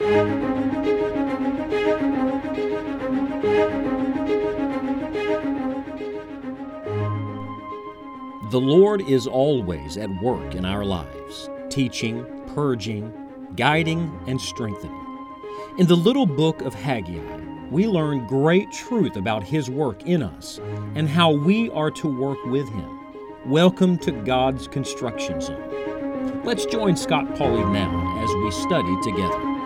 The Lord is always at work in our lives, teaching, purging, guiding, and strengthening. In the little book of Haggai, we learn great truth about His work in us and how we are to work with Him. Welcome to God's construction zone. Let's join Scott Pauley now as we study together.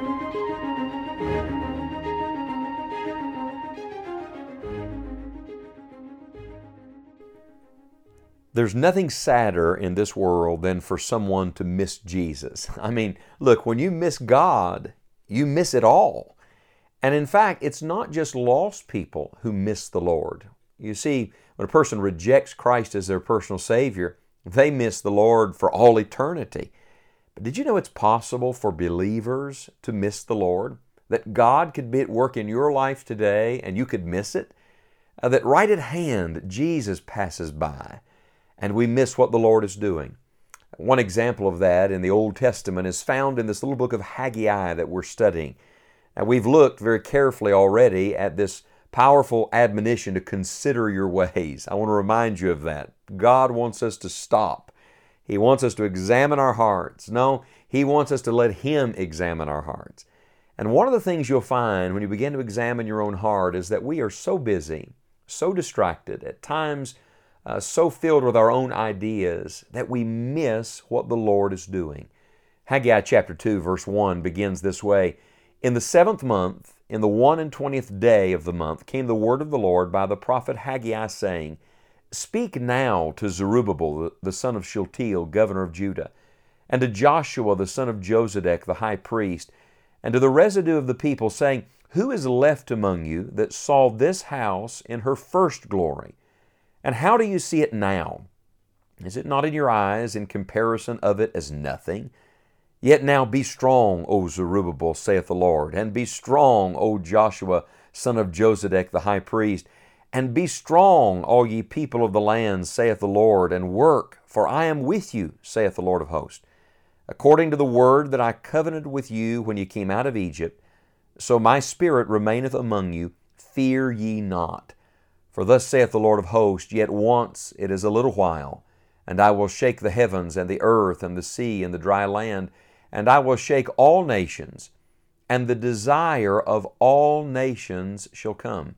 There's nothing sadder in this world than for someone to miss Jesus. I mean, look, when you miss God, you miss it all. And in fact, it's not just lost people who miss the Lord. You see, when a person rejects Christ as their personal Savior, they miss the Lord for all eternity. But did you know it's possible for believers to miss the Lord? That God could be at work in your life today and you could miss it? Uh, that right at hand, Jesus passes by and we miss what the Lord is doing. One example of that in the Old Testament is found in this little book of Haggai that we're studying. Now, we've looked very carefully already at this powerful admonition to consider your ways. I want to remind you of that. God wants us to stop. He wants us to examine our hearts. No, He wants us to let Him examine our hearts. And one of the things you'll find when you begin to examine your own heart is that we are so busy, so distracted, at times uh, so filled with our own ideas that we miss what the Lord is doing. Haggai chapter 2, verse 1 begins this way In the seventh month, in the one and twentieth day of the month, came the word of the Lord by the prophet Haggai, saying, Speak now to Zerubbabel, the son of Shealtiel, governor of Judah, and to Joshua, the son of Josedech, the high priest, and to the residue of the people, saying, Who is left among you that saw this house in her first glory? And how do you see it now? Is it not in your eyes in comparison of it as nothing? Yet now be strong, O Zerubbabel, saith the Lord, and be strong, O Joshua, son of Josedech the high priest, and be strong, all ye people of the land, saith the Lord, and work, for I am with you, saith the Lord of hosts. According to the word that I covenanted with you when ye came out of Egypt, so my spirit remaineth among you, fear ye not. For thus saith the Lord of hosts, Yet once it is a little while, and I will shake the heavens and the earth and the sea and the dry land, and I will shake all nations, and the desire of all nations shall come.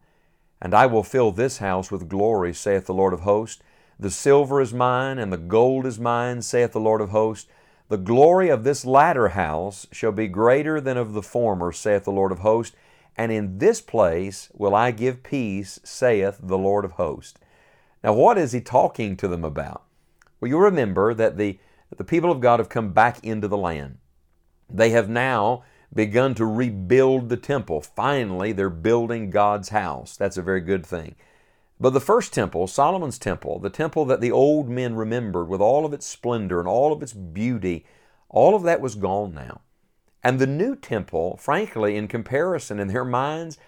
And I will fill this house with glory, saith the Lord of hosts. The silver is mine, and the gold is mine, saith the Lord of hosts. The glory of this latter house shall be greater than of the former, saith the Lord of hosts and in this place will I give peace, saith the Lord of hosts. Now, what is he talking to them about? Well, you'll remember that the, the people of God have come back into the land. They have now begun to rebuild the temple. Finally, they're building God's house. That's a very good thing. But the first temple, Solomon's temple, the temple that the old men remembered with all of its splendor and all of its beauty, all of that was gone now. And the new temple, frankly, in comparison in their minds,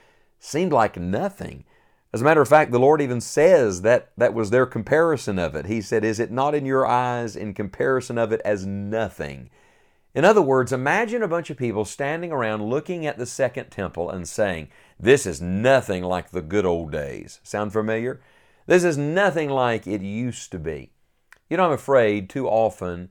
seemed like nothing. As a matter of fact, the Lord even says that that was their comparison of it. He said, Is it not in your eyes in comparison of it as nothing? In other words, imagine a bunch of people standing around looking at the second temple and saying, This is nothing like the good old days. Sound familiar? This is nothing like it used to be. You know, I'm afraid too often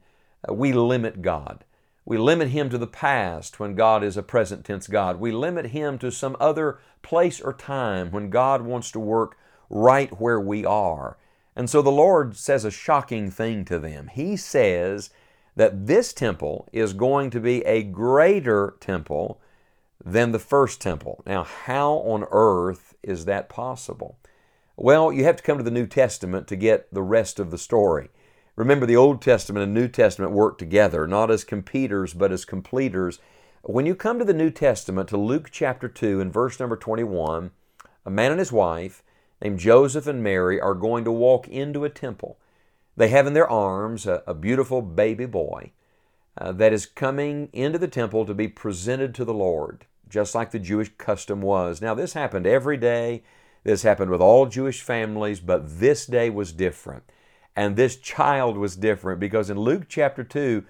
uh, we limit God. We limit Him to the past when God is a present tense God. We limit Him to some other place or time when God wants to work right where we are. And so the Lord says a shocking thing to them. He says that this temple is going to be a greater temple than the first temple. Now, how on earth is that possible? Well, you have to come to the New Testament to get the rest of the story. Remember, the Old Testament and New Testament work together, not as competers, but as completers. When you come to the New Testament, to Luke chapter 2 and verse number 21, a man and his wife, named Joseph and Mary, are going to walk into a temple. They have in their arms a, a beautiful baby boy uh, that is coming into the temple to be presented to the Lord, just like the Jewish custom was. Now, this happened every day. This happened with all Jewish families, but this day was different. And this child was different because in Luke chapter 2,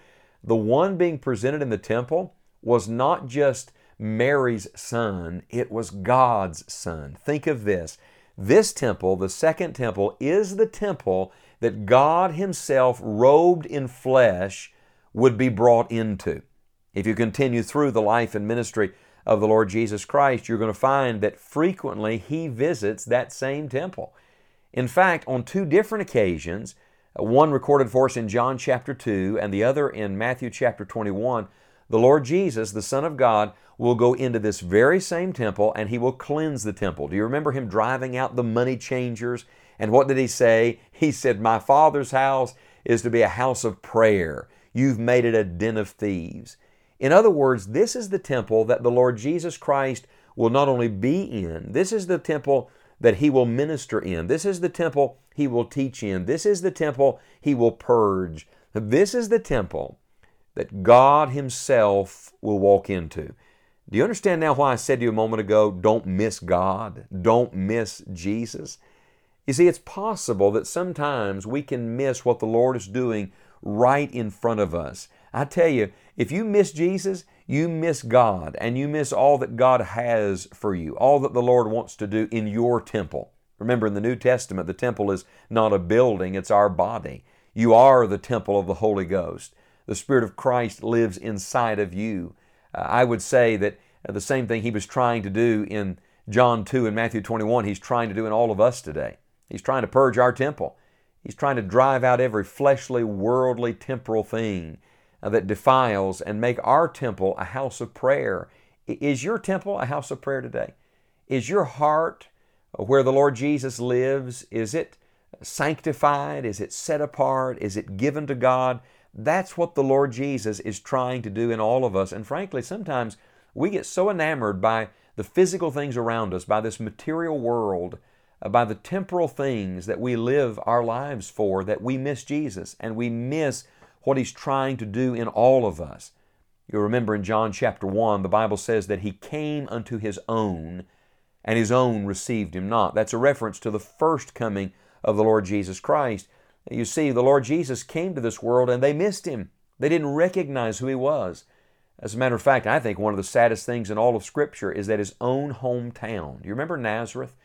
the one being presented in the temple was not just Mary's son, it was God's son. Think of this. This temple, the second temple, is the temple that God Himself, robed in flesh, would be brought into. If you continue through the life and ministry of the Lord Jesus Christ, you're going to find that frequently He visits that same temple. In fact, on two different occasions, uh, one recorded for us in John chapter 2 and the other in Matthew chapter 21, the Lord Jesus, the Son of God, will go into this very same temple and he will cleanse the temple. Do you remember him driving out the money changers? And what did he say? He said, My Father's house is to be a house of prayer. You've made it a den of thieves. In other words, this is the temple that the Lord Jesus Christ will not only be in, this is the temple that he will minister in. This is the temple he will teach in. This is the temple he will purge. This is the temple that God Himself will walk into. Do you understand now why I said to you a moment ago, don't miss God? Don't miss Jesus? You see, it's possible that sometimes we can miss what the Lord is doing right in front of us. I tell you, if you miss Jesus, you miss God and you miss all that God has for you, all that the Lord wants to do in your temple. Remember, in the New Testament, the temple is not a building, it's our body. You are the temple of the Holy Ghost. The Spirit of Christ lives inside of you. Uh, I would say that uh, the same thing He was trying to do in John 2 and Matthew 21, He's trying to do in all of us today. He's trying to purge our temple. He's trying to drive out every fleshly, worldly, temporal thing that defiles and make our temple a house of prayer. Is your temple a house of prayer today? Is your heart where the Lord Jesus lives? Is it sanctified? Is it set apart? Is it given to God? That's what the Lord Jesus is trying to do in all of us. And frankly, sometimes we get so enamored by the physical things around us, by this material world, uh, by the temporal things that we live our lives for, that we miss Jesus and we miss what He's trying to do in all of us. You remember in John chapter 1, the Bible says that He came unto His own, and His own received Him not. That's a reference to the first coming of the Lord Jesus Christ. You see, the Lord Jesus came to this world and they missed him. They didn't recognize who he was. As a matter of fact, I think one of the saddest things in all of Scripture is that his own hometown. Do you remember Nazareth?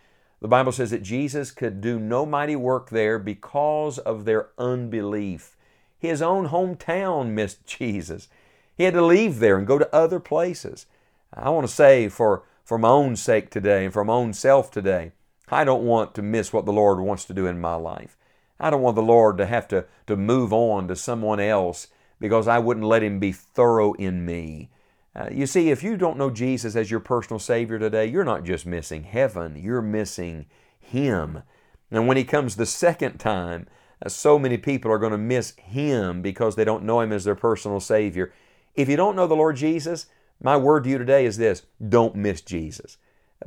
The Bible says that Jesus could do no mighty work there because of their unbelief. His own hometown missed Jesus. He had to leave there and go to other places. I want to say for, for my own sake today and for my own self today, I don't want to miss what the Lord wants to do in my life. I don't want the Lord to have to, to move on to someone else because I wouldn't let Him be thorough in me. Uh, you see, if you don't know Jesus as your personal Savior today, you're not just missing heaven, you're missing Him. And when He comes the second time, so many people are going to miss Him because they don't know Him as their personal Savior. If you don't know the Lord Jesus, my word to you today is this don't miss Jesus.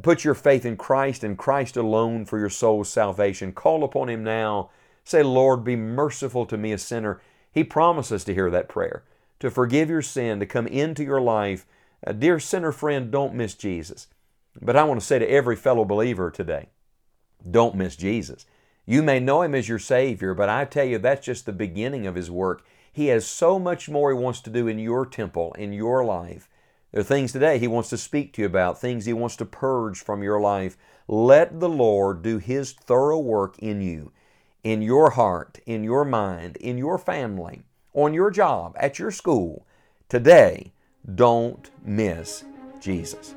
Put your faith in Christ and Christ alone for your soul's salvation. Call upon Him now Say, Lord, be merciful to me, a sinner. He promises to hear that prayer, to forgive your sin, to come into your life. Uh, dear sinner friend, don't miss Jesus. But I want to say to every fellow believer today, don't miss Jesus. You may know Him as your Savior, but I tell you, that's just the beginning of His work. He has so much more He wants to do in your temple, in your life. There are things today He wants to speak to you about, things He wants to purge from your life. Let the Lord do His thorough work in you in your heart, in your mind, in your family, on your job, at your school, today, don't miss Jesus.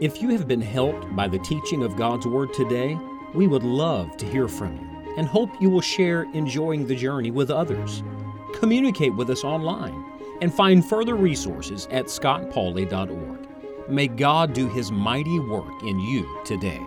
If you have been helped by the teaching of God's Word today, we would love to hear from you and hope you will share enjoying the journey with others. Communicate with us online and find further resources at scottpauley.org. May God do His mighty work in you today.